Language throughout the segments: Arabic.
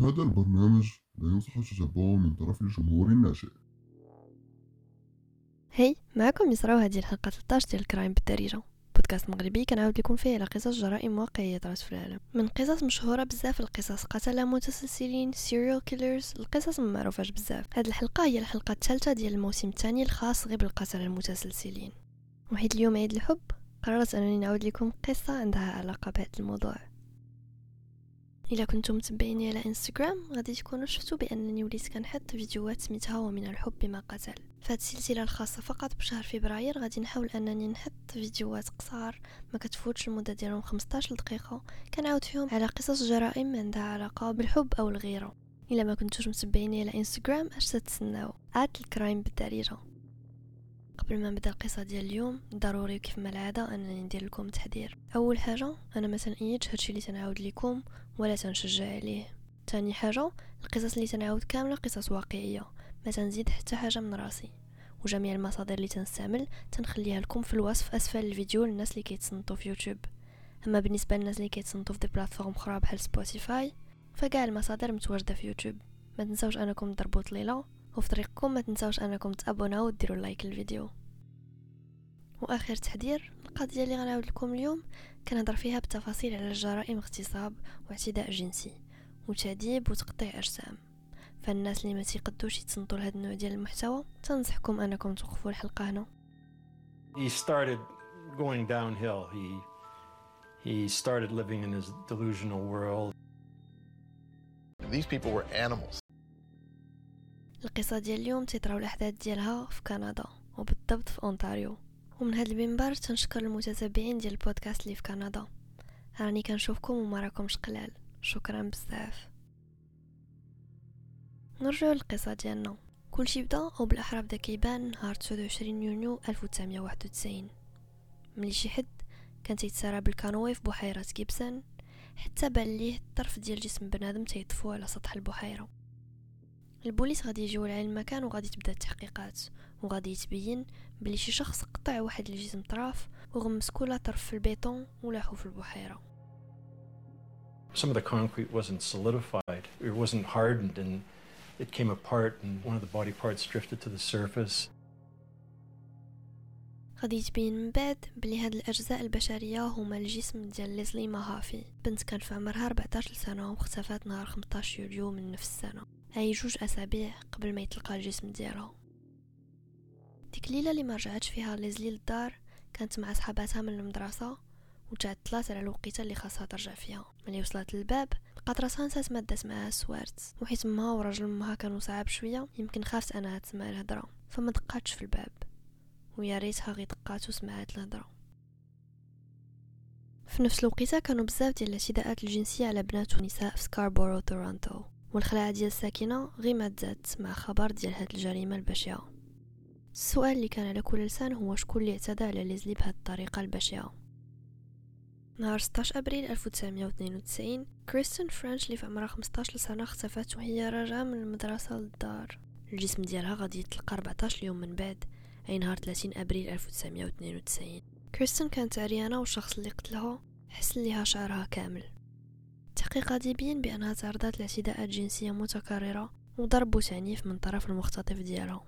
هذا البرنامج لا ينصح تتبعه من طرف الجمهور الناشئ هي معكم يسرا وهذه الحلقة 13 ديال ال crime بالدارجة. بودكاست مغربي كنعاود لكم فيه على قصص جرائم واقعية طرات في العالم. من قصص مشهورة بزاف القصص قتلة متسلسلين serial killers القصص معروفاش بزاف. هاد الحلقة هي الحلقة الثالثة ديال الموسم الثاني الخاص غير بالقتلة المتسلسلين. وحيت اليوم عيد الحب قررت أنني نعاود لكم قصة عندها علاقة بهذا الموضوع. إلا كنتم متبعيني على إنستغرام غادي تكونوا شفتوا بأنني وليت كنحط فيديوهات سميتها ومن الحب ما قتل. فهاد السلسلة الخاصة فقط بشهر فبراير غادي نحاول أنني نحط فيديوهات قصار ما كتفوتش المدة ديالهم 15 دقيقة. كنعاود فيهم على قصص جرائم عندها علاقة بالحب أو الغيرة. إلا ما كنتوش متبعيني على إنستغرام أش تتسناو؟ الكرايم بالدارجة. قبل ما نبدأ القصة ديال اليوم ضروري كيف ما العادة أنني ندير لكم تحذير أول حاجة أنا ما تنأيدش هادشي اللي تنعاود لكم ولا تنشجع عليه. تاني حاجة القصص اللي تنعاود كاملة قصص واقعية ما تنزيد حتى حاجة من راسي. وجميع المصادر اللي تنستعمل تنخليها لكم في الوصف أسفل الفيديو للناس اللي كيتصنتوا في يوتيوب. أما بالنسبة للناس اللي كيتصنتوا في des plateformes أخرى بحال Spotify فكاع المصادر متواجدة في يوتيوب. ما تنساوش أنكم تضربوا طليلة وفي طريقكم ما تنساوش أنكم تابوناو وديروا like للفيديو وآخر تحذير القضية اللي غنعاود لكم اليوم كنهضر فيها بالتفاصيل على جرائم اغتصاب واعتداء جنسي وتعذيب وتقطيع أجسام فالناس اللي ما تيقدوش يتصنتوا لهذا النوع ديال المحتوى تنصحكم أنكم توقفوا الحلقة هنا he started going downhill. He he started living in his delusional world. These people were animals. القصة ديال اليوم تيطراو الاحداث ديالها في كندا وبالضبط في أونتاريو. ومن هذا المنبر تنشكر المتتبعين ديال البودكاست اللي في كندا. راني كنشوفكم وما راكمش قلال. شكرا بزاف. نرجعو للقصة ديالنا. كلشي بدا أو بالاحرى بدا كيبان نهار 29 يونيو 1991 ملي شي حد كان تيتسارى بالكانوي في بحيرة كيبسن حتى بان ليه الطرف ديال جسم بنادم تيطفو على سطح البحيرة. البوليس غادي يجيو لعين المكان وغادي تبدا التحقيقات وغادي يتبين بلي شي شخص قطع واحد الجسم طراف وغمس كل طرف في البيطون ولاحو في البحيرة Some of the concrete wasn't solidified. It wasn't hardened and it came apart and one of the body parts drifted to the surface. غادي يتبين من بعد بلي هاد الأجزاء البشرية هما الجسم ديال ليزلي ماهافي بنت كان في عمرها 14 سنة واختفات نهار 15 يوليو من نفس السنة اي جوج أسابيع قبل ما يتلقى الجسم ديالها. ديك الليلة اللي ما رجعتش فيها ليزلي للدار كانت مع صحاباتها من المدرسة وتعطلات على الوقيتة اللي خاصها ترجع فيها. ملي وصلت للباب لقات راسها نسات ما دات معاها السوارت وحيت امها وراجل امها كانوا صعاب شوية يمكن خافت أنها تسمع الهضره فما دقاتش في الباب. ويا ريتها غي دقات وسمعت الهضره في نفس الوقيتة كانوا بزاف ديال الاعتداءات الجنسية على بنات ونساء في سكاربورو تورونتو والخلاعة ديال الساكنة غير ما تزادت مع خبر ديال هاد الجريمة البشعة. السؤال اللي كان على كل لسان هو شكون اللي اعتدى على ليزلي بهذه الطريقة البشعة. نهار 16 أبريل 1992 كريستين فرانش اللي في عمرها 15 سنه اختفت وهي راجعة من المدرسة للدار. الجسم ديالها غادي يتلقى 14 يوم من بعد أي نهار 30 أبريل 1992 كريستين كانت عريانة والشخص اللي قتلها حسن ليها شعرها كامل. التحقيق غادي يبين بانها تعرضت لاعتداءات جنسية متكررة وضرب وتعنيف من طرف المختطف ديالها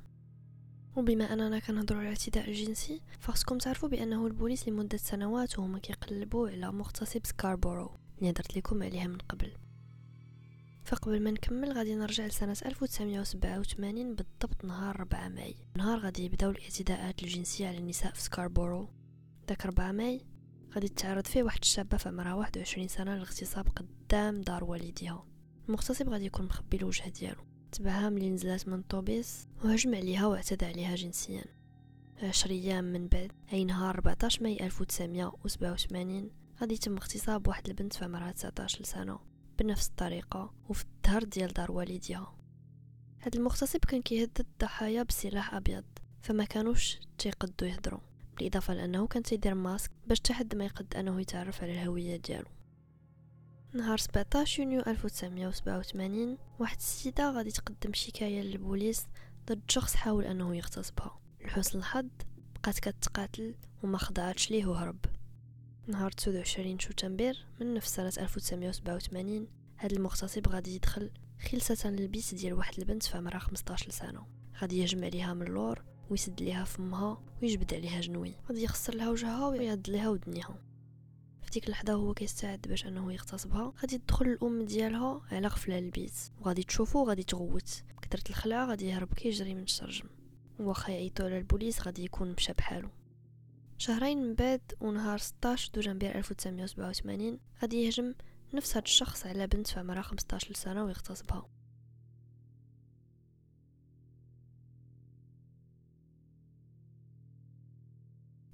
وبما أننا كنهضروا على الاعتداء الجنسي فخصكم تعرفوا بأنه البوليس لمدة سنوات وهما كيقلبوا على مغتصب سكاربورو اللي هضرت لكم عليها من قبل. فقبل ما نكمل غادي نرجع لسنة 1987 بالضبط نهار 4 ماي. نهار غادي يبداو الاعتداءات الجنسية على النساء في سكاربورو. داك 4 ماي غادي تعرض فيه واحد الشابة في عمرها 21 سنة للاغتصاب قدام دار والديها. المغتصب غادي يكون مخبي الوجه ديالو. تبعها ملي نزلات من الطوبيس وهجم عليها واعتدى عليها جنسيا. عشر أيام من بعد اي نهار 14 ماي 1987 غادي يتم اغتصاب واحد البنت في عمرها 19 سنة بنفس الطريقة وفي الدار ديال دار والديها. هاد المغتصب كان كيهدد الضحايا بسلاح أبيض فما كانوش تيقدوا يهضروا بالإضافة لأنه كان تيدير ماسك باش تحد ما يقد أنه يتعرف على الهوية ديالو. نهار 17 يونيو 1987 واحد السيدة غادي تقدم شكاية للبوليس ضد شخص حاول أنه يغتصبها. لحسن الحظ بقات كتقاتل وما خضعتش ليه وهرب. نهار 29 شتنبر من نفس سنة 1987 هاد المغتصب غادي يدخل خلسة للبيت ديال واحد البنت في عمرها 15 سنة غادي يهجم عليها من اللور ويسد ليها فمها ويجبد عليها جنوي غادي يخسر لها وجهها ويعض ليها ودنيها. في ديك اللحظة هو كيستعد باش أنه يغتصبها. غادي تدخل الأم ديالها على غفلة للبيت وغادي تشوفو وغادي تغوت. كثرة الخلعه غادي يهرب كيجري من الشرجم. واخا يعيطوا على البوليس غادي يكون مشى بحالو. شهرين من بعد ونهار 16 دجنبير 1987 غادي يهجم نفس هاد الشخص على بنت في عمرها 15 سنة ويغتصبها.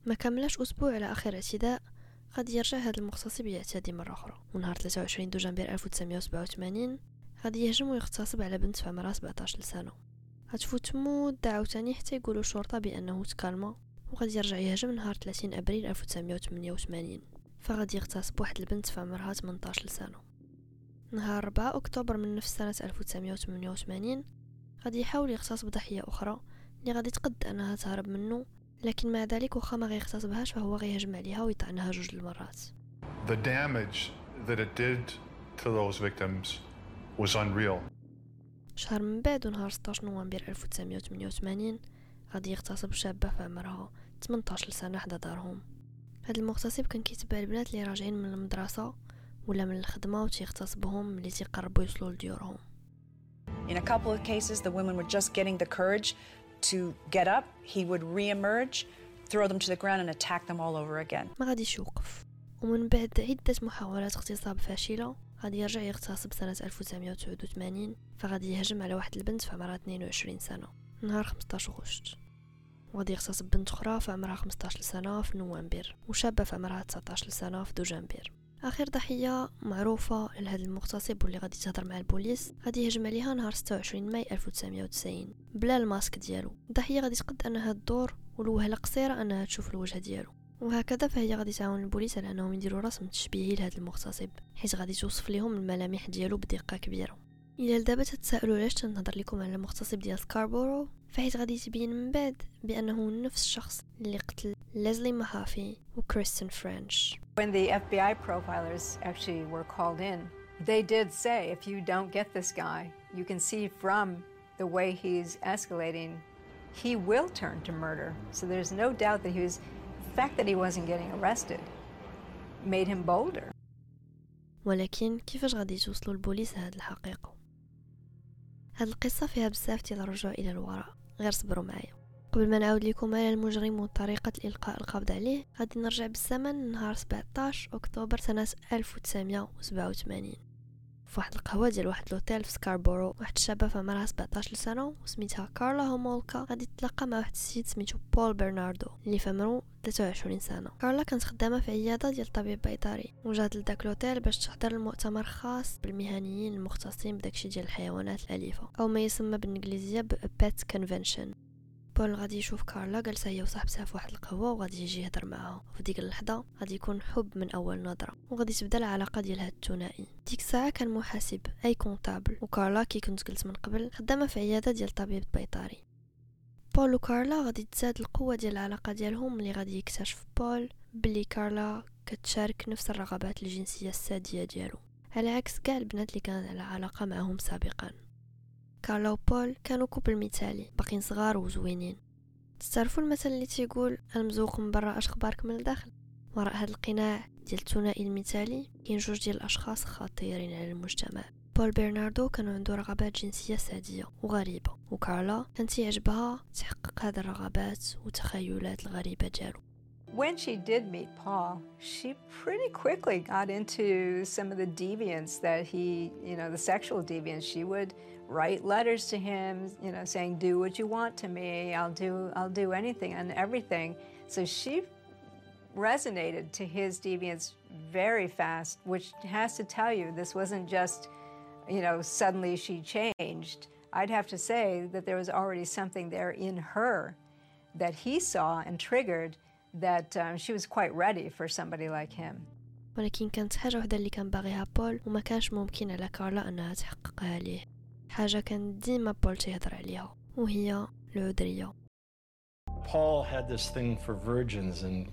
ما كملش أسبوع على آخر اعتداء غادي يرجع هذا المغتصب يعتدي مرة أخرى. ونهار 23 دجنبير 1987 غادي يهجم ويغتصب على بنت في عمرها 17 سنة غتفوت مدة عاوتاني حتى يقولوا الشرطة بأنه تكالما وغادي يرجع يهجم نهار 30 أبريل 1988 فغادي يغتصب واحد البنت في عمرها 18 سنة نهار 4 أكتوبر من نفس سنة 1988 غادي يحاول يغتصب ضحية أخرى اللي غادي تقد أنها تهرب منه لكن مع ذلك واخا ما غيغتصبهاش فهو غيهجم عليها ويطعنها جوج المرات. The damage that it did to those victims was unreal. شهر من بعد ونهار 16 نوفمبر 1988 غادي يغتصب شابة في عمرها 18 سنة حدا دارهم. هاد المغتصب كان كيتبع البنات اللي راجعين من المدرسة ولا من الخدمة وتيغتصبهم ملي تيقربوا يوصلوا لديورهم. In a couple of cases, the women were just getting the courage to get up. He would re-emerge, throw them to the ground, and attack them all over again. ما غاديش يوقف ومن بعد عدة محاولات اغتصاب فاشلة غادي يرجع يغتصب سنة 1989 فغادي يهجم على واحد البنت في عمرها 22 سنة نهار 15 غشت وغادي يغتصب بنت أخرى في عمرها 15 سنة في نوفمبر وشابة في عمرها 19 سنة في دجنبر آخر ضحية معروفة لهذا المغتصب واللي غادي تهضر مع البوليس غادي يهجم عليها نهار 26 ماي 1990 بلا الماسك ديالو. الضحيه غادي تقد أنها تدور ولوهلة قصيرة أنها تشوف الوجه ديالو. وهكذا فهي غادي تعاون البوليس على أنهم يديروا رسم تشبيهي لهذا المغتصب حيت غادي توصف لهم الملامح ديالو بدقة كبيرة. إلى دابا تتسائلوا علاش تنهضر لكم على المغتصب ديال سكاربورو فحيت غادي تبين من بعد بأنه نفس الشخص اللي قتل ليزلي مهافي وكريستين فرنش When the FBI profilers actually were called in, they did say if you don't get this guy, you can see from the way he's escalating, he will turn to murder. So there's no doubt that he was, the fact that he wasn't getting arrested made him bolder. ولكن كيفاش غادي توصلوا البوليس لهاد الحقيقة هاد القصة فيها بزاف ديال الرجوع إلى الوراء غير صبروا معايا قبل ما نعاود لكم على المجرم وطريقة إلقاء القبض عليه غادي نرجع بالزمن نهار 17 أكتوبر سنة 1987 في واحد القهوة ديال واحد لوتيل في سكاربورو واحد الشابة في عمرها 17 سنة وسميتها كارلا هومولكا غادي تتلاقى مع واحد السيد سميتو بول برناردو اللي في عمرو 23 سنة. كارلا كانت خدامة في عيادة ديال طبيب بيطري وجات لداك لوتيل باش تحضر المؤتمر خاص بالمهنيين المختصين بداكشي ديال الحيوانات الأليفة أو ما يسمى بالإنجليزية ب Pet Convention. بول غادي يشوف كارلا جالسة هي وصاحبتها في واحد القهوة وغادي يجي يهضر معاها. وفي ديك اللحظة غادي يكون حب من أول نظرة وغادي تبدا العلاقة ديالها الثنائي. ديك الساعة كان محاسب أي comptable وكارلا كي كنت قلت من قبل خدامة في عيادة ديال طبيب بيطري. بول وكارلا غادي تزاد القوة ديال العلاقة ديالهم اللي غادي يكتشف بول بلي كارلا كتشارك نفس الرغبات الجنسية السادية ديالو. على عكس كاع البنات اللي كانت على علاقة معهم سابقا. كارلا وبول كانوا كوبل مثالي باقين صغار وزوينين. تعرفوا المثل اللي تيقول المزوق من برا اش خبارك من الداخل. وراء هذا القناع ديال الثنائي المثالي كاين جوج ديال الأشخاص خطيرين على المجتمع. بول برناردو كان عنده رغبات جنسية سادية وغريبة وكارلا كانت يعجبها تحقق هذه الرغبات وتخيلات الغريبة ديالو. When she did meet Paul, she pretty quickly got into some of the deviance that he, you know, the sexual deviance. She would write letters to him, you know, saying, "Do what you want to me. I'll do, I'll do anything and everything." So she resonated to his deviance very fast, which has to tell you this wasn't just, you know, suddenly she changed. I'd have to say that there was already something there in her that he saw and triggered that um, she was quite ready for somebody like him. ولكن كانت حاجة وحدة اللي كان باغيها بول وما كانش ممكن على كارلا أنها تحققها ليه حاجة كان ديما بول تيهضر عليها وهي العذرية Paul had this thing for virgins, and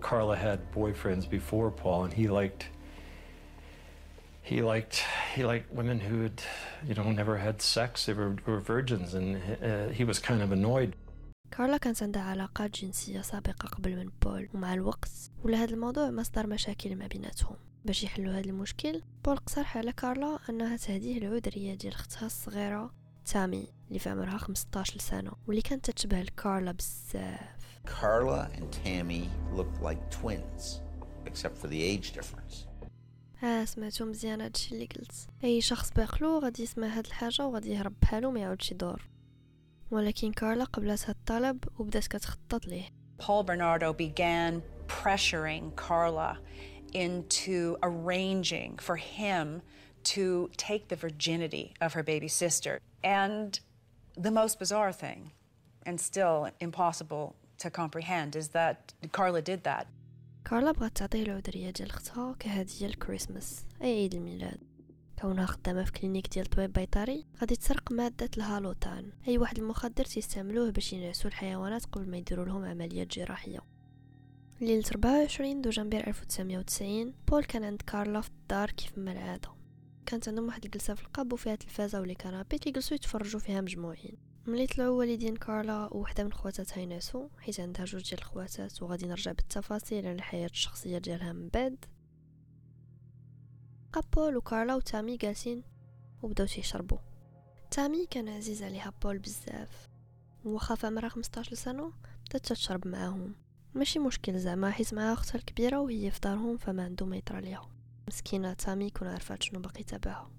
Carla had boyfriends before Paul, and he liked he liked he liked women who had you know never had sex they were, were virgins and uh, he was kind of annoyed كارلا كانت عندها علاقات جنسية سابقة قبل من بول ومع الوقت ولا هذا الموضوع مصدر مشاكل ما بيناتهم. باش يحلوا هذا المشكل بول اقترح على كارلا أنها تهديه العذرية ديال اختها الصغيرة تامي اللي في عمرها 15 سنة واللي كانت تتشبه لكارلا بزاف. Carla and Tammy looked like twins, except for the age difference. آه سمعتو مزيان هادشي اللي قلت. أي شخص بعقلو غادي يسمع هاد الحاجة وغادي يهرب بحالو ما يعاودش يدور. ولكن كارلا قبلت الطلب وبدات كتخطط ليه Paul Bernardo began pressuring Carla into arranging for him to take the virginity of her baby sister. And the most bizarre thing, and still impossible to comprehend, is that Carla did that. كارلا بغات تعطيه العذرية ديال اختها كهدية لكريسماس أي عيد الميلاد كونها خدامة في كلينيك ديال الطبيب بيطري غادي تسرق مادة الهالوتان. أي واحد المخدر تيستعملوه باش ينعسوا الحيوانات قبل ما يديروا لهم عمليات جراحية. ليلة 24 دجنبير 1990 بول كان عند كارلا في الدار كيف ما العادة. كانت عندهم واحد الجلسة في القاب وفيها تلفازة ولي كنابي كيجلسوا يتفرجوا فيها مجموعين. ملي طلعوا والدين كارلا وحدة من خواتاتها ينعسوا حيت عندها جوج ديال الخواتات وغادي نرجع بالتفاصيل على الحياة الشخصية ديالها من بعد. بقى بول وكارلا وتامي جالسين وبداو تيشربوا تامي كان عزيز عليها بول بزاف في عمرها 15 سنة بدات تشرب معاهم. ماشي مشكل زعما حيت معاها اختها الكبيرة وهي في دارهم فما عنده ما يطرى ليها مسكينة تامي كون عرفات شنو باقي تابعها.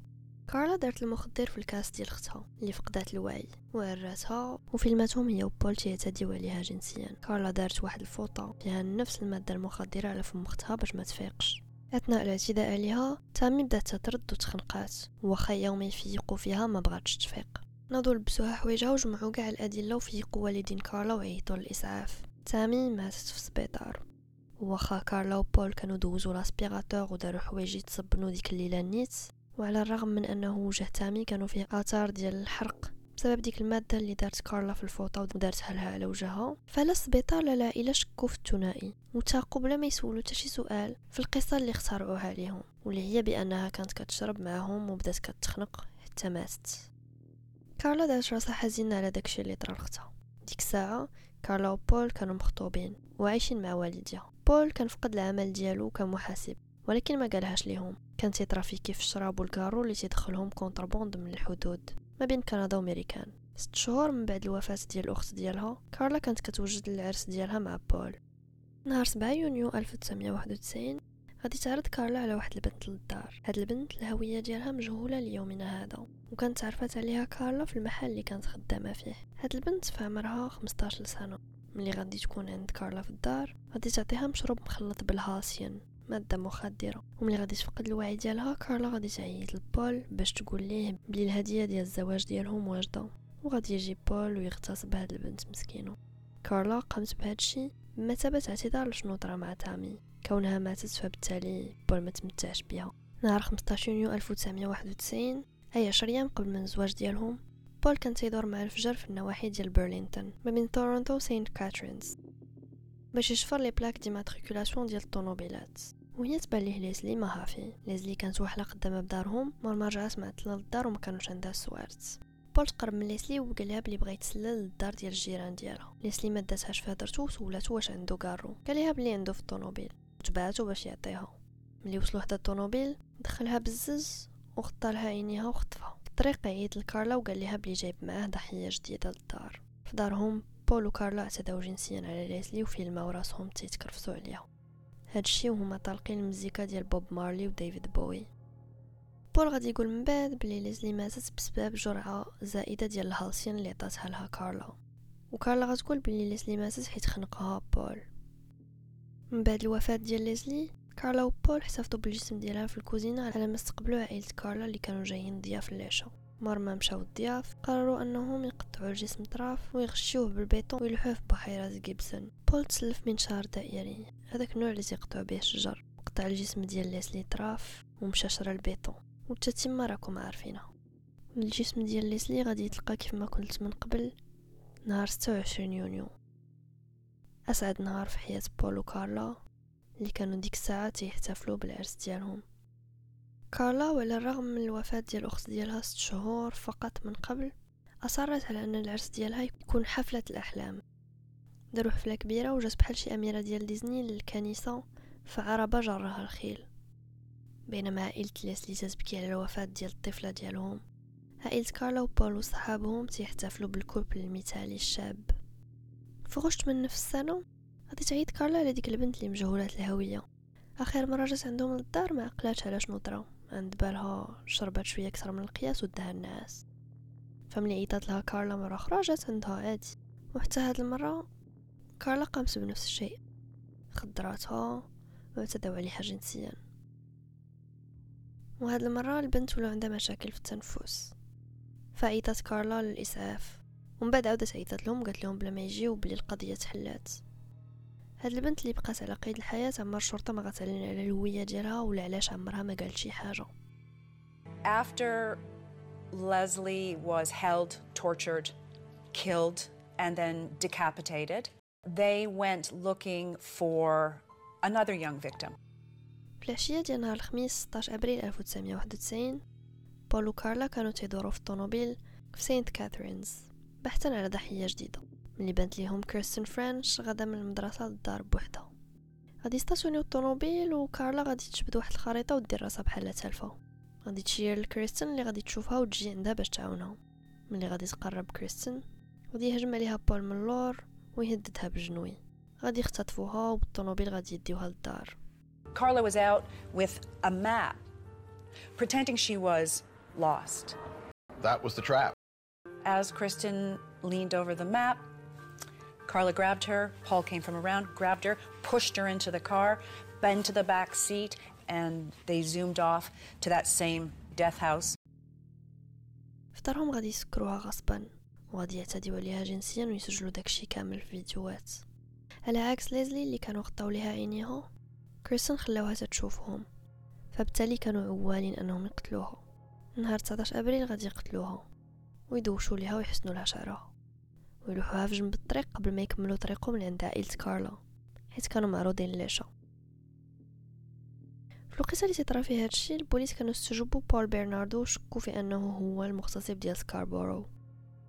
كارلا دارت المخدر في الكاس ديال أختها اللي فقدات الوعي وعراتها وفيلماتهم هي وبول تيعتديو عليها جنسيا. كارلا دارت واحد الفوطة فيها نفس المادة المخدرة على فم أختها باش ما تفيقش. أثناء الاعتداء عليها تامي بدات ترد وتخنقات واخا يوم يفيقوا فيها ما بغاتش تفيق. ناضوا لبسوها حوايجها وجمعوا كاع الأدلة وفيقوا والدين كارلا وعيطوا للإسعاف. تامي ماتت في السبيطار. واخا كارلا وبول كانوا دوزوا l'aspirateur وداروا حوايج يتصبنوا ديك الليلة نيت. وعلى الرغم من أنه وجه تامي كانوا فيه آثار ديال الحرق بسبب ديك المادة اللي دارت كارلا في الفوطة ودارتها لها على وجهها. فلا السبيطار العائلة شكوا في الثنائي. وتاقوا بلا ما يسولوا حتى شي سؤال في القصة اللي اخترعوها عليهم واللي هي بأنها كانت كتشرب معاهم وبدات كتخنق حتى ماتت. كارلا دارت راسها حزينة على داكشي اللي طرا لختها ديك الساعة كارلا وبول كانوا مخطوبين وعايشين مع والديها. بول كان فقد العمل ديالو كمحاسب ولكن ما قالهاش ليهم. كان تيترافيكي في الشراب والكارو اللي تيدخلهم contrebande من الحدود. ما بين كندا وميريكان ست شهور من بعد الوفاة ديال الأخت ديالها كارلا كانت كتوجد العرس ديالها مع بول. نهار 7 يونيو 1991 غادي تعرض كارلا على واحد البنت للدار. هاد البنت الهوية ديالها مجهولة ليومنا هذا وكانت تعرفت عليها كارلا في المحل اللي كانت خدامة فيه. هاد البنت في عمرها 15 سنة. ملي غادي تكون عند كارلا في الدار غادي تعطيها مشروب مخلط بالهاسيان مادة مخدرة. وملي غادي تفقد الوعي ديالها كارلا غادي تعيط لبول باش تقول ليه بلي الهدية ديال الزواج ديالهم واجدة. وغادي يجي بول ويغتصب هاد البنت مسكينة. كارلا قامت بهادشي بمثابة اعتذار لشنو طرا مع تامي. كونها ماتت فبالتالي بول ما تمتعش بيها. نهار 15 يونيو 1991 أي عشر أيام قبل من الزواج ديالهم بول كان تيدور مع الفجر في النواحي ديال برلينتون ما بين تورونتو وسينت كاترينز. باش يشفر les plaques d'immatriculation ديال الطوموبيلات. وهي تبان ليه ليزلي ماهافي. ليزلي كانت وحله قدام باب دارهم مور ما رجعت معطله للدار وما كانوش عندها السوارت بول تقرب من ليسلي وقال لها بلي بغا يتسلل للدار ديال الجيران ديالها. ليسلي ما داتهاش في هضرتو وسولاتو واش عنده كارو. قال لها بلي عنده في الطوموبيل وتبعاتو باش يعطيها. ملي وصلوا حدا الطوموبيل دخلها بزز وغطى لها عينيها وخطفها. في الطريق عيط لكارلا وقال لها بلي جايب معاه ضحية جديدة للدار. في دارهم بول وكارلا اعتداو جنسيا على ليزلي وفيلماو راسهم تيتكرفسوا عليها. هادشي وهما طالقين المزيكا ديال بوب مارلي وديفيد بوي. بول غادي يقول من بعد بلي ليزلي ماتت بسبب جرعة زائدة ديال ال Halcion اللي عطاتها لها كارلا وكارلا غتقول بلي ليزلي ماتت حيت خنقها بول. من بعد الوفاة ديال ليزلي كارلا وبول احتفظوا بالجسم ديالها في الكوزينة على ما استقبلوا عائلة كارلا اللي كانوا جايين ضياف العشاء مور ما مشاو الضياف قرروا أنهم يقطعوا الجسم طراف ويغشوه بالبيطون ويلحوه في بحيرة جيبسون. بول تسلف منشار دائري. هذاك النوع اللي تيقطعوا به الشجر. قطع الجسم ديال ليسلي طراف ومشى شرى البيطون. والتتمة راكم عارفينها. الجسم ديال ليسلي غادي يتلقى كيف ما قلت من قبل نهار 26 يونيو. أسعد نهار في حياة بول وكارلا اللي كانوا ديك الساعة تيحتفلوا بالعرس ديالهم. كارلا وعلى الرغم من الوفاة ديال الأخت ديالها ست شهور فقط من قبل أصرت على أن العرس ديالها يكون حفلة الأحلام. داروا حفلة كبيرة وجات بحال شي أميرة ديال ديزني للكنيسة فعربة جرها الخيل. بينما عائلة ليسلي تتبكي على الوفاة ديال الطفلة ديالهم عائلة كارلا وبول وصحابهم تيحتفلوا بالكوبل المثالي الشاب. فغشت من نفس السنة غادي تعيط كارلا على ديك البنت اللي مجهولة الهوية. آخر مرة جات عندهم للدار ما عقلاتش على شنو عند بالها شربت شوية أكثر من القياس ودها الناس. فملي عيطات لها كارلا مرة أخرى جات عندها عادي. وحتى هاد المرة كارلا قامت بنفس الشيء. خدراتها واعتدوا عليها جنسيا. وهاد المرة البنت ولو عندها مشاكل في التنفس. فعيطات كارلا للإسعاف. ومن بعد عاودت عيطات لهم قالت لهم بلا ما يجيو بلي القضية تحلات. هاد البنت اللي بقات على قيد الحياة عمر الشرطة ما غتعلن على الهوية ديالها ولا علاش عمرها ما قالت شي حاجة After Leslie was held, tortured, killed, and then decapitated, they went looking for another young victim. في العشية ديال نهار الخميس 16 أبريل 1991 بول وكارلا كانوا تيدوروا في الطوموبيل في سينت كاثرينز بحثا على ضحية جديدة ملي بانت ليهم كيرستن فرانش غادا من المدرسة للدار بوحدها. غادي يستاسيونيو الطوموبيل وكارلا غادي تجبد واحد الخريطة ودير راسها بحال تالفة غادي تشير لكريستن اللي غادي تشوفها وتجي عندها باش تعاونها. ملي غادي تقرب كريستن غادي يهجم عليها بول من اللور ويهددها بجنوي. غادي يختطفوها وبالطوموبيل غادي يديوها للدار. Carla was out with a map, pretending she was lost. That was the trap. As Kristen leaned over the map, Carla grabbed her. Paul came from around, grabbed her, pushed her into the car, into the back seat, and they zoomed off to that same death house. في دارهم غادي يسكروها غصبا وغادي يعتديو عليها جنسيا ويسجلوا داكشي كامل في فيديوهات على عكس ليزلي اللي كانوا غطاو ليها عينيها كريستن خلاوها تتشوفهم فبالتالي كانوا عوالين انهم يقتلوها نهار 19 ابريل غادي يقتلوها ويدوشوا ليها ويحسنوا لها شعرها ويلوحوها في جنب الطريق قبل ما يكملوا طريقهم لعند عائلة كارلا حيت كانوا معروضين ليشا في الوقيته اللي تيطرا فيه هادشي البوليس كانوا استجوبوا بول برناردو وشكوا في أنه هو المغتصب ديال سكاربورو.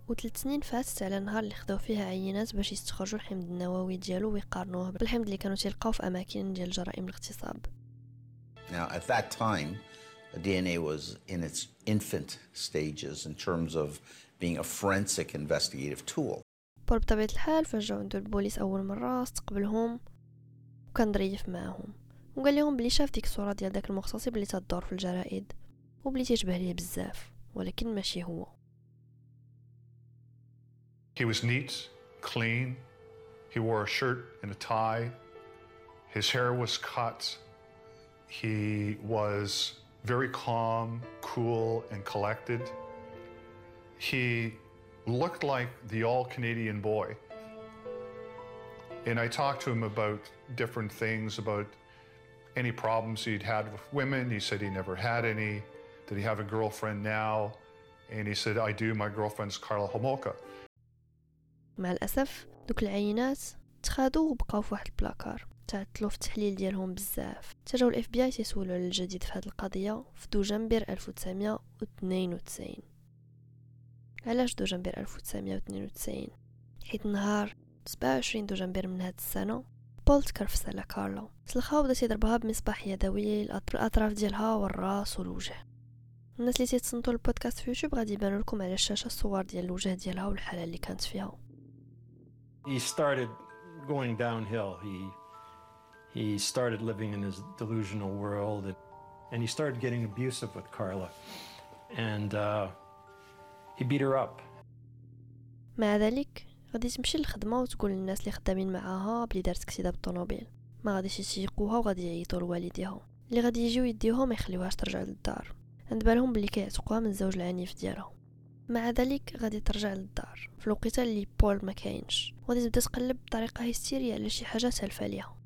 وثلاث سنين فاتت على النهار اللي خداو فيها عينات باش يستخرجوا الحمض النووي ديالو ويقارنوه بالحمض اللي كانوا تيلقاو في أماكن ديال جرائم الاغتصاب. Now, at that time, DNA was in its infant stages in terms of being a forensic investigative tool. بول بطبيعة الحال فاش جاو عندو البوليس أول مرة استقبلهم وكان ظريف معاهم وقال لهم بلي شاف ديك الصورة ديال داك المغتصب اللي تدور في الجرائد وبلي تيشبه ليه بزاف ولكن ماشي هو He was neat, clean. He wore a shirt and a tie. His hair was cut. He was very calm, cool, and collected. He looked like the all Canadian boy. And I talked to him about different things, about any problems he'd had with women. He said he never had any. Did he have a girlfriend now? And he said, I do. My girlfriend's Carla Homolka. مع الأسف دوك العينات تخادو وبقاو في واحد البلاكار تعطلوا في التحليل ديالهم بزاف تجاو الاف بي اي تيسولوا على الجديد في هذه القضيه في دوجنبر 1992 علاش دوجنبر 1992 حيت نهار 27 دوجنبر من هاد السنة بول تكرفس على كارلا سلخها وبدا تيضربها بمصباح يدوي الأطراف ديالها والراس والوجه. الناس اللي تيتصنتوا البودكاست في يوتيوب غادي يبانوا لكم على الشاشة الصور ديال الوجه ديالها والحالة اللي كانت فيها. He started going downhill. He he started living in his delusional world, and, and he started getting abusive with Carla, and uh, he beat her up. مع ذلك غادي تمشي للخدمة وتقول للناس اللي خدامين معاها بلي دارت كسيدة بالطوموبيل. ما غاديش يسيقوها وغادي يعيطوا لوالديها اللي غادي يجيو يديوها ما يخليوهاش ترجع للدار. عند بالهم بلي كيعتقوها من الزوج العنيف ديالها مع ذلك غادي ترجع للدار. في الوقيتة اللي بول ما كاينش. وغادي تبدا تقلب بطريقة هيستيريه على شي حاجة تالفه ليها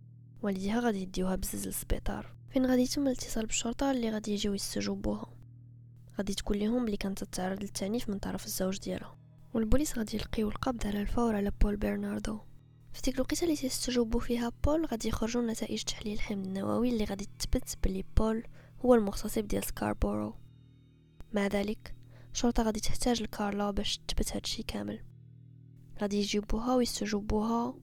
والديها غادي يديوها بزز للسبيطار. فين غادي يتم الاتصال بالشرطة اللي غادي يجيو يستجوبوها غادي تقول لهم بلي كانت تتعرض للتعنيف من طرف الزوج ديالها. والبوليس غادي يلقيو القبض على الفور على بول برناردو. في ديك الوقيتة اللي تيستجوبوا فيها بول غادي يخرجوا نتائج تحليل الحمض النووي اللي غادي تثبت بلي بول هو المغتصب ديال سكاربورو. مع ذلك الشرطة غادي تحتاج لكارلا باش تثبت هادشي كامل. غادي يجيبوها ويستجوبوها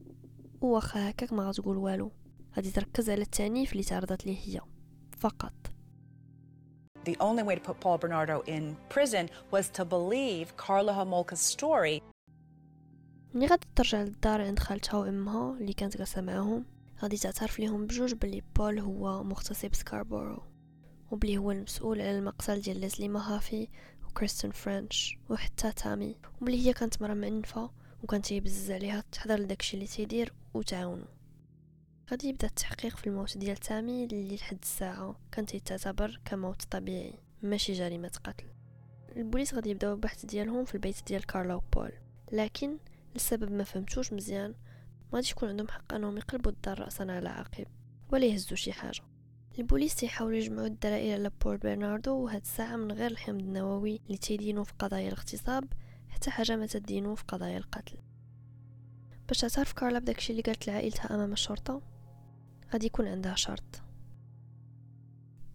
وواخا هكاك ما غتقول والو. غادي تركز على التعنيف اللي تعرضت ليه هي. فقط. The only way to put Paul Bernardo in prison was to believe Karla Homolka's story. ملي غادي ترجع للدار عند خالتها وامها اللي كانت جالسه معاهم غادي تعترف ليهم بجوج بلي بول هو مغتصب سكاربورو وبلي هو المسؤول على المقتل ديال ليزلي مهافي وكريستين فرنش وحتى تامي وبلي هي كانت مرة معنفة وكان تيبزز عليها تحضر لداكشي اللي تيدير وتعاونو غادي يبدا التحقيق في الموت ديال تامي اللي لحد الساعة كان تيتعتبر كموت طبيعي ماشي جريمة قتل. البوليس غادي يبداو البحث ديالهم في البيت ديال كارلا وبول. لكن لسبب ما فهمتوش مزيان ما غاديش يكون عندهم حق أنهم يقلبوا الدار راسا على عقب ولا يهزوا شي حاجة. البوليس تيحاولوا يجمعوا الدلائل على بول برناردو وهاد الساعة من غير الحمض النووي اللي تيدينوا في قضايا الاغتصاب حتى حاجة ما تدينوا في قضايا القتل. باش تعترف كارلا بداكشي اللي قالت لعائلتها أمام الشرطة؟ غادي يكون عندها شرط.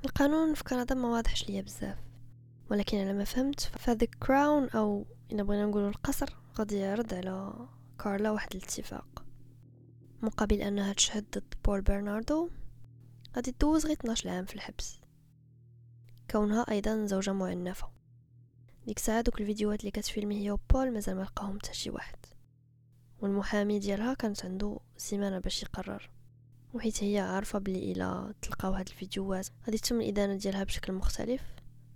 القانون في كندا ما واضحش ليا بزاف ولكن على ما فهمت في The Crown أو إلا بغينا نقولوا القصر غادي يعرض على كارلا واحد الاتفاق مقابل انها تشهد ضد بول برناردو غادي تدوز غير 12 عام في الحبس كونها أيضا زوجة معنفة. ديك الساعة دوك الفيديوهات اللي كتفيلمي هي وبول مازال ما لقاهم حتى شي واحد والمحامي ديالها كانت عنده سيمانة باش يقرر. وحيت هي عارفة بلي إلا تلقاو هاد الفيديوهات غادي تتم الإدانة ديالها بشكل مختلف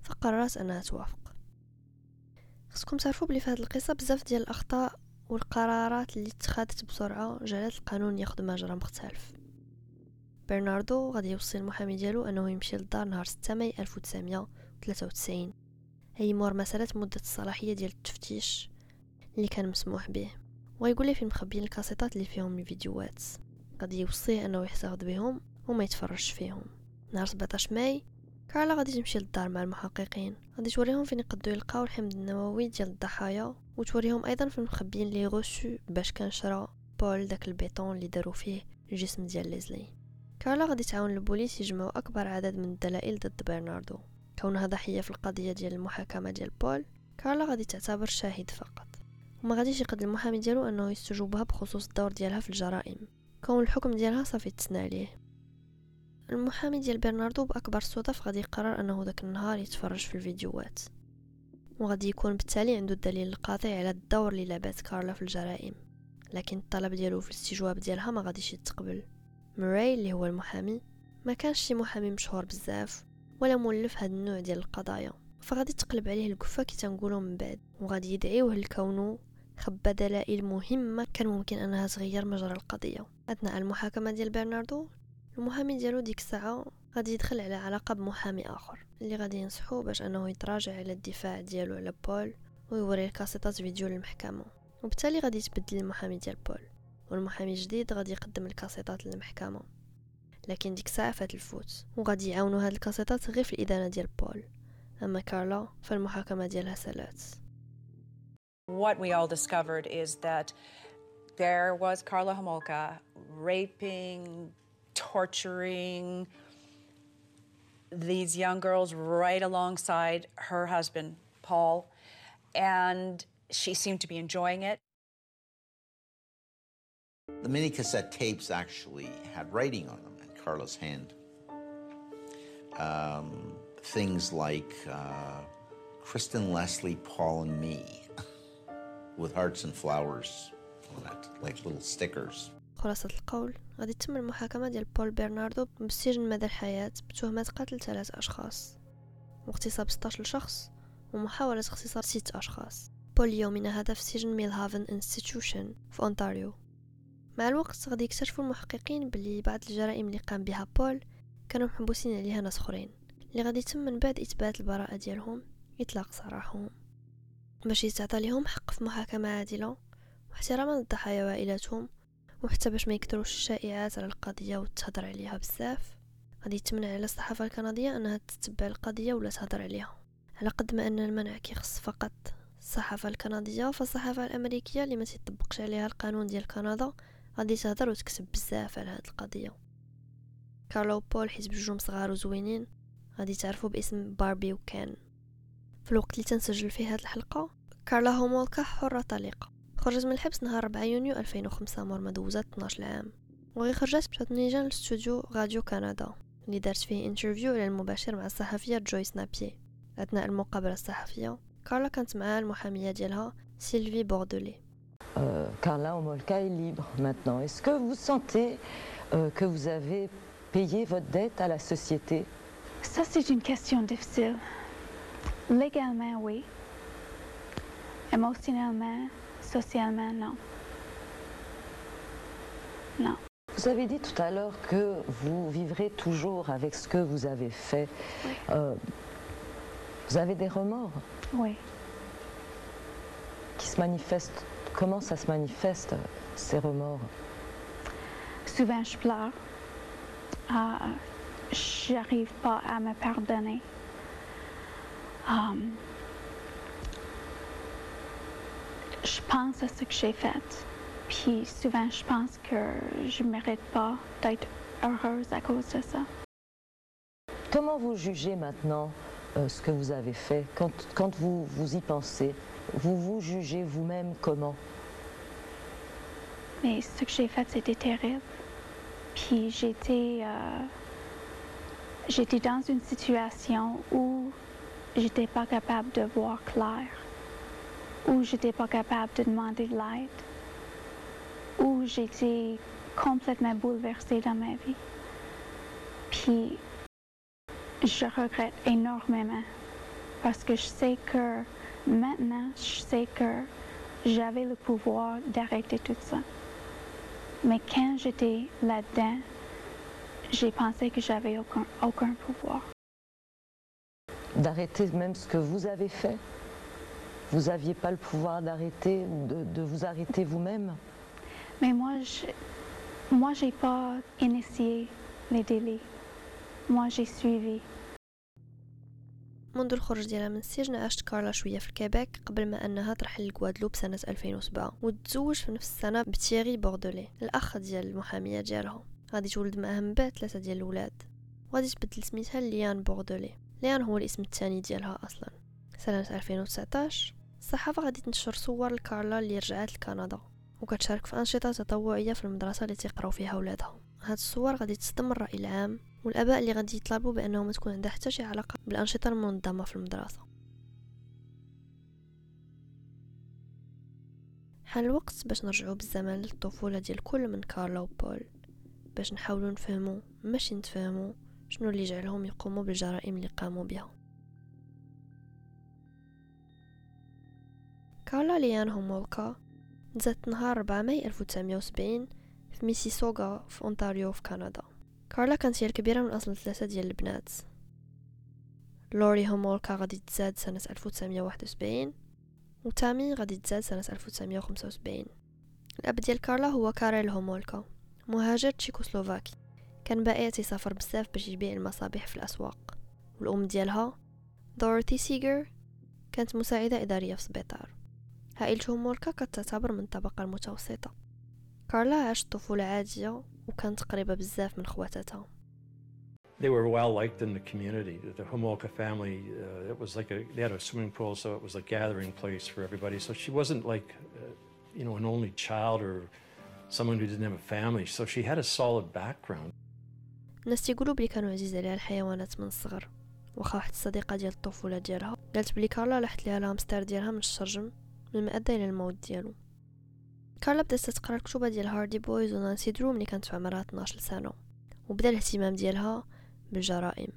فقررت أنها توافق. خصكم تعرفوا بلي في هاد القصة بزاف ديال الأخطاء والقرارات اللي اتخذت بسرعة جعلت القانون ياخد مجرى مختلف. برناردو غادي يوصي المحامي ديالو أنه يمشي للدار نهار 6 ماي 1993 اي مور مسألة مدة الصلاحية ديال التفتيش اللي كان مسموح به. ويقول لي فين مخبيين الكاسيطات اللي فيهم الفيديوهات. غادي يوصيه أنه يحتفظ بهم وما يتفرجش فيهم. نهار 17 ماي كارلا غادي تمشي للدار مع المحققين. غادي توريهم فين يقدروا يلقاو الحمض النووي ديال الضحايا وتوريهم أيضا فين مخبيين لي غوسو باش كان شرا بول داك البيطون اللي داروا فيه الجسم ديال ليزلي. كارلا غادي تعاون البوليس يجمعوا أكبر عدد من الدلائل ضد برناردو. كونها ضحية في القضية ديال المحاكمة ديال بول كارلا غادي تعتبر شاهد فقط. وما غاديش يقد المحامي ديالو أنه يستجوبها بخصوص الدور ديالها في الجرائم. كون الحكم ديالها صافي تسنى عليه. المحامي ديال برناردو بأكبر الصدف غادي يقرر أنه داك النهار يتفرج في الفيديوهات. وغادي يكون بالتالي عنده الدليل القاطع على الدور اللي لعبات كارلا في الجرائم. لكن الطلب ديالو في الاستجواب ديالها ما غاديش يتقبل. موراي اللي هو المحامي ما كانش شي محامي مشهور بزاف ولا مولف هاد النوع ديال القضايا. فغادي تقلب عليه القفه كي تنقولوا من بعد. وغادي يدعيوه لكونه خبى دلائل مهمة كان ممكن أنها تغير مجرى القضية. أثناء المحاكمة ديال برناردو المحامي ديالو ديك الساعة غادي يدخل على علاقة بمحامي آخر اللي غادي ينصحو باش أنه يتراجع على الدفاع ديالو على بول ويوري الكاسيطات فيديو للمحكمة. وبالتالي غادي يتبدل المحامي ديال بول والمحامي الجديد غادي يقدم الكاسيطات للمحكمة. لكن ديك الساعة فات الفوت وغادي يعاونوا هاد الكاسيطات غير في الإدانة ديال بول. أما كارلا فالمحاكمة ديالها سالات What we all discovered is that there was Carla Homolka raping, torturing these young girls right alongside her husband, Paul, and she seemed to be enjoying it. The mini cassette tapes actually had writing on them in Carla's hand. Um, things like uh, Kristen, Leslie, Paul, and me with hearts and flowers on it, like little stickers. خلاصة القول غادي تتم المحاكمة ديال بول برناردو بالسجن مدى الحياة بتهمة قتل ثلاث أشخاص واغتصاب 16 شخص ومحاولة اغتصاب 6 أشخاص. بول يومنا هذا في سجن ميلهافن Institution في أونتاريو. مع الوقت غادي يكتشفوا المحققين بلي بعض الجرائم اللي قام بها بول كانوا محبوسين عليها ناس أخرين. اللي غادي يتم من بعد إثبات البراءة ديالهم إطلاق سراحهم باش يتعطى لهم حق في محاكمه عادله واحتراما للضحايا وعائلاتهم وحتى باش ما يكثروش الشائعات على القضية وتهضر عليها بزاف. غادي يتمنع على الصحافة الكندية أنها تتبع القضية ولا تهضر عليها على قد ما أن المنع كيخص فقط الصحافة الكندية فالصحافة الأمريكية اللي ما تطبقش عليها القانون ديال كندا غادي تهضر وتكتب بزاف على هاد القضية. كارلو وبول حيت بجوجهم صغار وزوينين غادي تعرفوا باسم باربي وكان في الوقت اللي تنسجل فيه هاد الحلقة كارلا هومولكا حرة طليقة. خرجت من الحبس نهار 4 يونيو 2005 مور ما دوزات 12 عام وغي خرجت مشات نيشان لاستوديو راديو كندا اللي دارت فيه interview على المباشر مع الصحفية جويس نابي أثناء المقابلة الصحفية كارلا كانت معها المحامية ديالها سيلفي بوردولي. Euh, Karla Homolka est libre maintenant. Est-ce que vous sentez euh, que vous avez payé votre dette à la société? Ça, c'est une question difficile. Légalement, oui. Émotionnellement, socialement, non. Non. Vous avez dit tout à l'heure que vous vivrez toujours avec ce que vous avez fait. Euh, vous avez des remords Oui. qui se manifestent. Comment ça se manifeste, euh, ces remords? Souvent, je pleure. Ah, J'arrive pas à me pardonner. Um, je pense à ce que j'ai fait. Puis souvent, je pense que je mérite pas d'être heureuse à cause de ça. Comment vous jugez maintenant euh, ce que vous avez fait? Quand, quand vous, vous y pensez Vous vous jugez vous-même comment? Mais ce que j'ai fait, c'était terrible. Puis j'étais, euh, j'étais dans une situation où j'étais pas capable de voir clair, où j'étais pas capable de demander de l'aide, où j'étais complètement bouleversée dans ma vie. Puis je regrette énormément parce que je sais que maintenant, je sais que j'avais le pouvoir d'arrêter tout ça. Mais quand j'étais là-dedans, j'ai pensé que j'avais aucun, aucun pouvoir. D'arrêter même ce que vous avez fait. Vous n'aviez pas le pouvoir d'arrêter, de, de vous arrêter vous-même. Mais moi, je, moi, j'ai pas initié les délais. Moi, j'ai suivi. منذ الخروج ديالها من السجن عاشت كارلا شوية في الكيبيك قبل ما أنها ترحل لكوادلوب سنة 2007 وتزوج في نفس السنة بتييغي بوردولي الأخ ديال المحامية ديالها غادي تولد معاه من بعد ثلاثة ديال الولاد وغادي تبدل سميتها ليان بوردولي. ليان هو الاسم الثاني ديالها أصلا. سنة 2019 الصحافة غادي تنشر صور لكارلا اللي رجعت لكندا وكتشارك في أنشطة تطوعية في المدرسة اللي تيقراو فيها ولادها هاد الصور غادي تصدم الرأي العام والآباء اللي غادي يطلبوا بأنه ما تكون عندها حتى شي علاقة بالأنشطة المنظمة في المدرسة. حان الوقت باش نرجعوا بالزمن للطفولة ديال كل من كارلا وبول باش نحاولوا نفهموا ماشي نتفهموا شنو اللي جعلهم يقوموا بالجرائم اللي قاموا بها؟ كارلا ليان هومولكا تزادت نهار 4 ماي 1970 في ميسيسوغا في أونتاريو في كندا. كارلا كانت هي الكبيرة من أصل ثلاثة ديال البنات. لوري هومولكا غادي تزاد سنة 1971 وتامي غادي تزاد سنة 1975 الأب ديال كارلا هو كاريل هومولكا مهاجر تشيكوسلوفاكي. كان بائع تيسافر بزاف باش يبيع المصابيح في الأسواق والأم ديالها دورتي سيجر كانت مساعدة إدارية في سبيطار عائلة هومولكا كتعتبر من الطبقة المتوسطة كارلا عاشت طفولة عادية وكانت قريبة بزاف من خواتاتها They were well liked in the community. The Homolka family, uh, it was like a, they had a swimming pool, so it was a gathering place for everybody. So she wasn't like, uh, you know, an only child or someone who didn't have a family. So she had a solid background. الناس تيقولوا بلي كانوا عزيز عليها الحيوانات من الصغر واخا واحد الصديقة ديال الطفولة ديالها قالت بلي كارلا لاحت ليها الهامستر ديالها من الشرجم مما أدى إلى الموت ديالو. كارلا بدات تقرا الكتوبة ديال هاردي بويز ونانسي درو ملي كانت في عمرها 12 سنة وبدا الاهتمام ديالها بالجرائم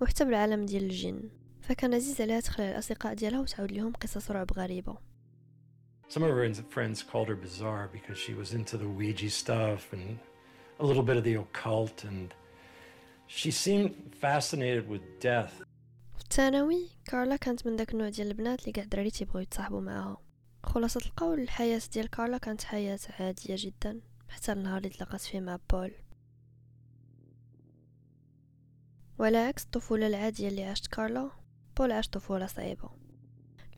وحتى بالعالم ديال الجن فكان عزيز عليها تخلع الأصدقاء ديالها وتعاود لهم قصص رعب غريبة. Some of her friends called her bizarre because she was into the Ouija stuff and a little bit of the occult, and she seemed fascinated with death. في الثانوي كارلا كانت من داك النوع ديال البنات اللي قاع الدراري تيبغيو يتصاحبوا معاها. خلاصة القول الحياة ديال كارلا كانت حياة عادية جدا حتى النهار اللي تلاقات فيه مع بول. وعلى عكس الطفولة العادية اللي عاشت كارلا بول عاش طفولة صعيبة.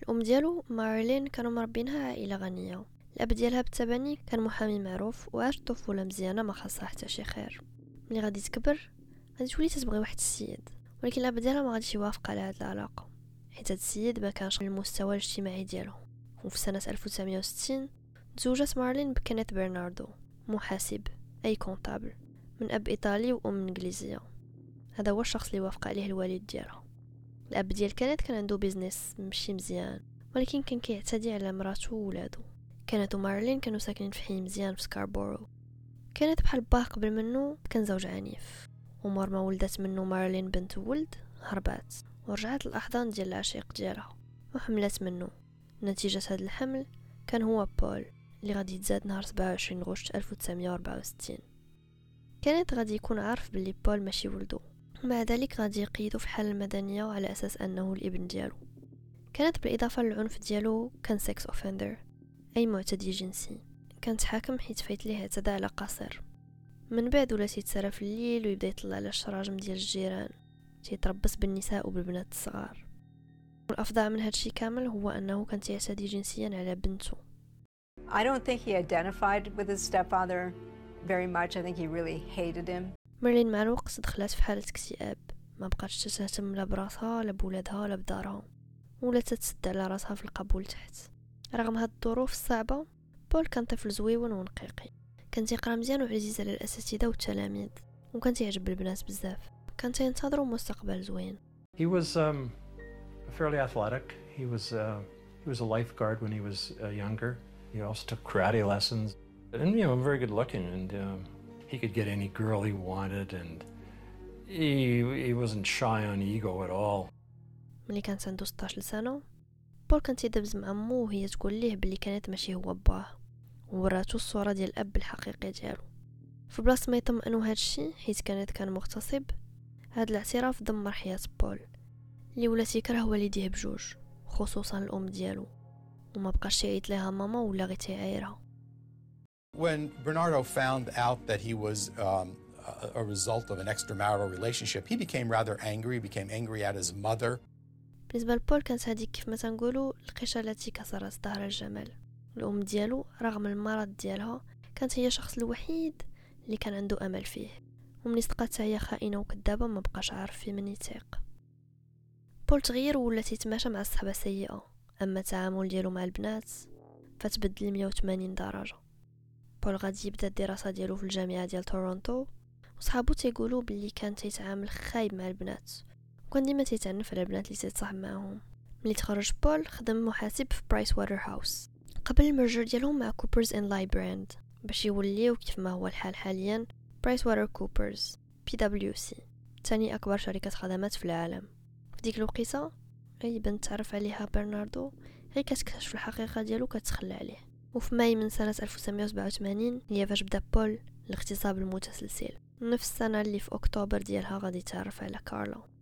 الأم ديالو مارلين كانوا مربينها عائلة غنية. الأب ديالها بالتبني كان محامي معروف وعاش طفولة مزيانة ما خاصها حتى شي خير. ملي غادي تكبر غادي تولي تتبغي واحد السيد. ولكن الأب ديالها ما غاديش يوافق على هاد العلاقة. حيت هاد السيد ما كانش المستوى الاجتماعي ديالهم. وفي سنة 1960 تزوجت مارلين بكينيت برناردو. محاسب أي comptable. من أب إيطالي وأم إنجليزية. هذا هو الشخص اللي وافق عليه الوالد ديالها. الأب ديال كينيث كان عنده بيزنس مشي مزيان ولكن كان كيعتدي على مراته وولادو كينيث ومارلين كانوا ساكنين في حي مزيان في سكاربورو. كينيث بحال باه قبل منه كان زوج عنيف. ومور ما ولدت منه مارلين بنت ولد هربات. ورجعت لأحضان ديال العشيق ديالها وحملت منه نتيجة هذا الحمل كان هو بول اللي غادي يتزاد نهار 27 غشت 1964 كينيث غادي يكون عارف باللي بول ماشي ولدو. ومع ذلك غادي يقيدو في الحالة المدنية على أساس أنه الإبن ديالو. كينيث بالإضافة للعنف ديالو كان sex offender أي معتدي جنسي. كان تحاكم حيت فايت ليه اعتدى على قاصر. من بعد ولا تيتسارى في الليل ويبدا يطلع على الشراجم ديال الجيران. تيتربص بالنساء وبالبنات الصغار. والأفظع من هادشي كامل هو أنه كان تيعتدي جنسيا على بنته. I don't think he identified with his stepfather very much. I think he really hated him. مارلين مع الوقت دخلت في حالة اكتئاب. ما بقاتش تهتم لا براسها لا بولادها لا بدارها. ولا تتسد على راسها في القبول تحت. رغم هاد الظروف الصعبة بول كان طفل زويون ونقيقي كان تيقرا مزيان وعزيز على الأساتذة والتلاميذ وكان تيعجب البنات بزاف كان تينتظروا مستقبل زوين He was um, fairly athletic. He was uh, he was a lifeguard when he was uh, younger. He also took karate lessons, and you know, very good looking, and um, he could get any girl he wanted, and he he wasn't shy on ego at all. ملي كانت عنده 16 سنة بول كان تيدبز مع مو وهي تقول ليه بلي كانت ماشي هو باه ووراتو الصورة ديال الأب الحقيقي ديالو. في بلاصة ما يطمئنو هادشي حيت كانت كان مغتصب هاد الاعتراف دمر حياة بول اللي ولا تيكره والديه بجوج خصوصا الأم ديالو. وما بقاش تيعيط ليها ماما ولا غير تيعايرها When Bernardo found out that he was um, a result of an extramarital relationship, he became rather angry, became angry at his mother. بالنسبة لبول كانت هذيك كيف ما تنقولوا القشة التي كسرت ظهر الجمل. الأم ديالو رغم المرض ديالها كانت هي الشخص الوحيد اللي كان عنده أمل فيه. ومني صدقات هي خائنة وكذابة ما بقاش عارف في من يثيق. بول تغير ولا تيتماشى مع الصحبة سيئة أما التعامل ديالو مع البنات فتبدل 180 درجة. بول غادي يبدأ الدراسة ديالو في الجامعة ديال تورونتو. وصحابو تيقولوا باللي كان تيتعامل خايب مع البنات. وكان ديما تيتعنف على البنات اللي تيتصاحب معاهم. ملي تخرج بول خدم محاسب في Price Waterhouse قبل ال merger ديالهم مع Coopers and Lybrand باش يوليو كيف ما هو الحال حاليا برايس واتر كوبرز بي دبليو سي تاني أكبر شركة خدمات في العالم. في ديك الوقيته أي بنت تعرف عليها برناردو غير كتكتشف الحقيقة ديالو كتخلى عليه. وفي ماي من سنة 1987 هي فاش بدا بول الاغتصاب المتسلسل. نفس السنة اللي في أكتوبر ديالها غادي تعرف على كارلا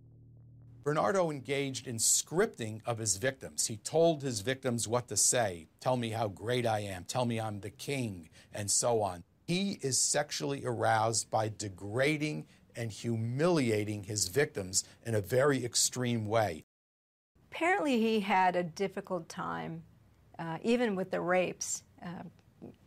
Bernardo engaged in scripting of his victims. He told his victims what to say tell me how great I am, tell me I'm the king, and so on. He is sexually aroused by degrading and humiliating his victims in a very extreme way. Apparently, he had a difficult time, uh, even with the rapes, uh,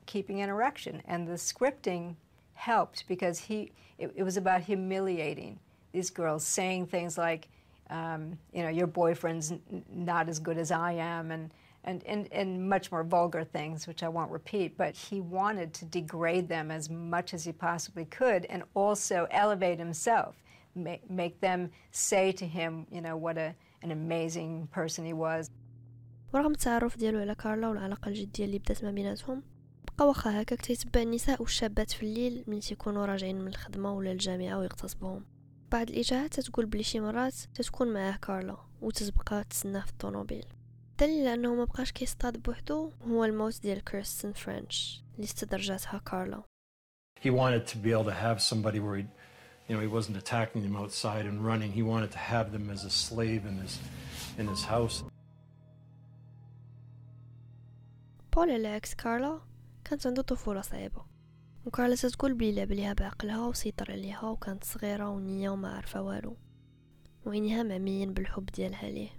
keeping an erection. And the scripting helped because he, it, it was about humiliating these girls, saying things like, um, you know, your boyfriend's n- not as good as I am, and, and, and, and much more vulgar things, which I won't repeat. But he wanted to degrade them as much as he possibly could and also elevate himself, make, make them say to him, you know, what a, an amazing person he was. ورغم التعرف ديالو على كارلا والعلاقة الجدية اللي بدات ما بيناتهم بقى واخا هكاك تيتبع النساء والشابات في الليل من تيكونوا راجعين من الخدمة ولا الجامعة ويغتصبهم بعض الإشاعات تتقول بلي شي مرات تتكون معاه كارلا وتتبقى تسناه في الطوموبيل الدليل على انه ما بقاش كيصطاد بوحدو هو الموت ديال كيرستن فرنش اللي استدرجاتها كارلا He wanted to be able to have somebody where he, you know, he wasn't attacking them outside and running. He wanted to have them as a slave in his, in his house. بول على عكس كارلا كانت عنده طفولة صعيبة وكارلا تتقول بلي لعب ليها بعقلها وسيطر عليها وكانت صغيرة ونية وما عارفة والو. وعينيها معميين بالحب ديالها ليه.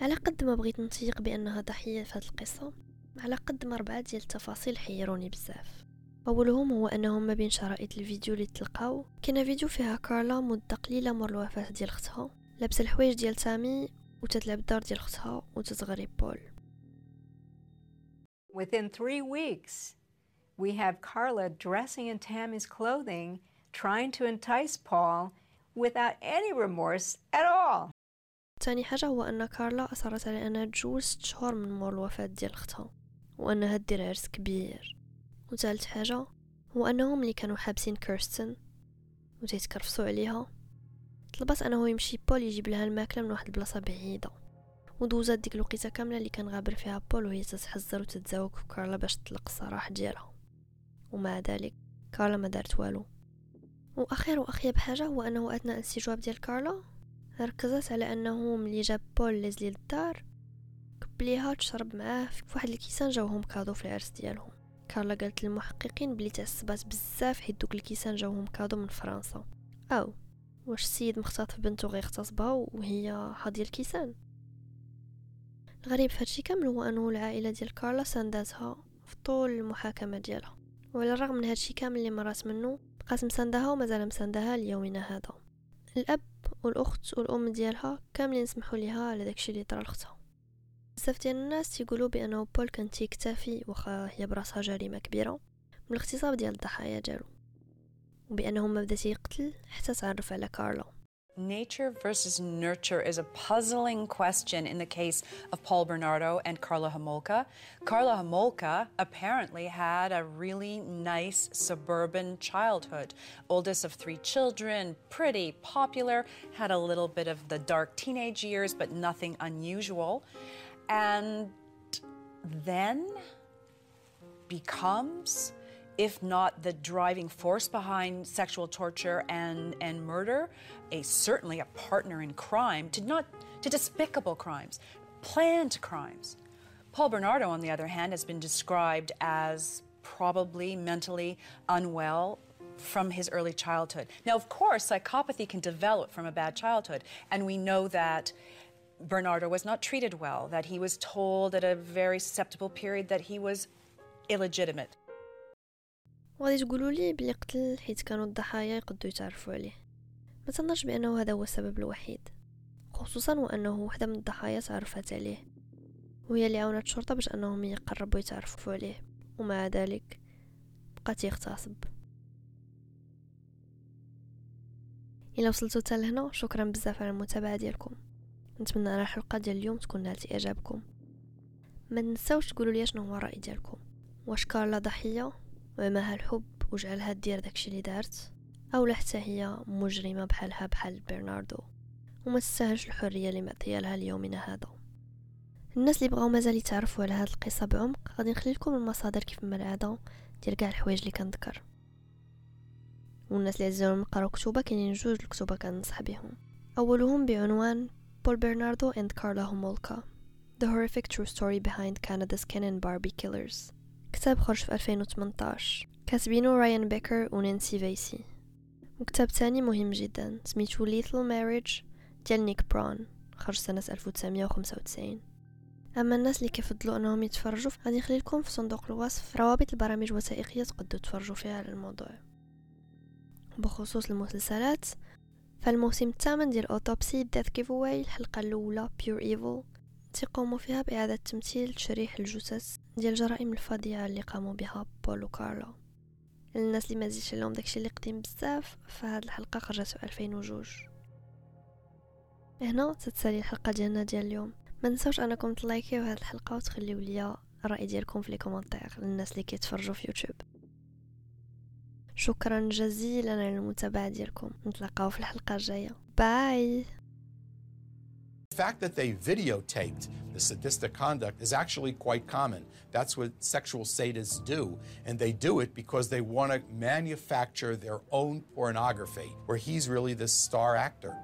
على قد ما بغيت نتيق بأنها ضحية في هاد القصة على قد ما ربعة ديال التفاصيل حيروني بزاف. أولهم هو أنهم ما بين شرائط الفيديو اللي تلقاو كاين فيديو فيها كارلا مدة قليلة مور الوفاة ديال أختها لابسة الحوايج ديال تامي وتتلعب الدور ديال أختها وتتغري بول. Within three weeks, we have Carla dressing in Tammy's clothing, trying to entice Paul without any remorse at all. تاني حاجة هو أن كارلا أصرت على أنها تجوز ست شهور من مور الوفاة ديال أختها وأنها دير عرس كبير. وثالث حاجة هو أنهم ملي كانوا حابسين كيرستن وتيتكرفسوا عليها. طلبت أنه يمشي بول يجيب لها الماكلة من واحد البلاصة بعيدة. ودوزات ديك الوقيتة كاملة اللي كان غابر فيها بول وهي تتحزر وتتزاوك في كارلا باش تطلق السراح ديالها. ومع ذلك كارلا ما دارت والو. وأخير وأخيب حاجة هو أنه أثناء الاستجواب ديال كارلا ركزت على أنه ملي جاب بول ليزلي للدار كب ليها تشرب معاه في واحد الكيسان جاوهم cadeau في العرس ديالهم. كارلا قالت للمحققين بلي تعصبات بزاف حيت دوك الكيسان جاوهم كادو من فرنسا. أو واش السيد مختطف بنته غيغتصبها وهي حاضيه الكيسان؟ الغريب في هادشي كامل هو أنه العائلة ديال كارلا سانداتها في طول المحاكمة ديالها. وعلى الرغم من هادشي كامل اللي مرات منه بقات مساندها ومازال مساندها ليومنا هذا. الأب والأخت والأم ديالها كاملين سمحوا ليها على داكشي اللي طرا لختها. بزاف ديال الناس تيقولوا بأنه بول كان تيكتفي واخا هي براسها جريمة كبيرة من الاغتصاب ديال الضحايا ديالو. وبأنه ما بدا تيقتل حتى تعرف على كارلا. Nature versus nurture is a puzzling question in the case of Paul Bernardo and Carla Homolka. Carla Homolka apparently had a really nice suburban childhood. Oldest of three children, pretty popular, had a little bit of the dark teenage years, but nothing unusual. And then becomes if not the driving force behind sexual torture and, and murder, a certainly a partner in crime, to not to despicable crimes, planned crimes. Paul Bernardo, on the other hand, has been described as probably mentally unwell from his early childhood. Now, of course, psychopathy can develop from a bad childhood, and we know that Bernardo was not treated well, that he was told at a very susceptible period that he was illegitimate. وغادي تقولوا لي بلي قتل حيت كانوا الضحايا يقدروا يتعرفوا عليه. ما تنظرش بأنه هذا هو السبب الوحيد خصوصا وأنه وحدة من الضحايا تعرفت عليه وهي اللي عاونت الشرطة باش أنهم يقربوا يتعرفوا عليه ومع ذلك بقى يغتصب. إلا وصلتوا حتى لهنا شكرا بزاف على المتابعة ديالكم. نتمنى على الحلقة ديال اليوم تكون نالت إعجابكم. ما تنساوش تقولوا لي شنو هو الرأي ديالكم. واش كارلا ضحية. وعماها الحب وجعلها دير داكشي اللي دارت؟ أو حتى هي مجرمة بحالها بحال برناردو وما تستاهلش الحرية اللي معطية لها ليومنا هذا الناس اللي بغاو مازال يتعرفوا على هاد القصة بعمق غادي نخلي لكم المصادر كيف ما العاده ديال كاع الحوايج اللي كنذكر. والناس اللي عزيزهم نقراو كتوبة كاينين جوج الكتوبة كنصح بهم أولهم بعنوان بول برناردو and كارلا هومولكا The horrific true story behind Canada's Ken Barbie killers. كتاب خرج في 2018 كاتبينه رايان بيكر ونانسي فيسي وكتاب تاني مهم جدا سميتو Lethal Marriage ديال نيك برون خرج سنة 1995 أما الناس اللي كيفضلوا أنهم يتفرجوا غادي نخلي لكم في صندوق الوصف روابط البرامج الوثائقية تقدروا تفرجوا فيها على الموضوع. بخصوص المسلسلات فالموسم الثامن ديال Autopsy Dead Giveaway الحلقة الأولى Pure Evil تقوموا فيها بإعادة تمثيل تشريح الجثث ديال الجرائم الفظيعة اللي قاموا بها بول وكارلا الناس اللي ما زيدش لهم داكشي اللي قديم بزاف فهاد الحلقة خرجت في 2002 هنا تتسالي الحلقة ديالنا ديال اليوم. ما نساوش أنكم تلايكيو هاد الحلقة وتخليو ليا الرأي ديالكم في لي للناس اللي كيتفرجوا في يوتيوب. شكرا جزيلا على المتابعة ديالكم. نتلاقاو في الحلقة الجاية. bye! The fact that they videotaped the sadistic conduct is actually quite common. That's what sexual sadists do. And they do it because they want to manufacture their own pornography, where he's really the star actor.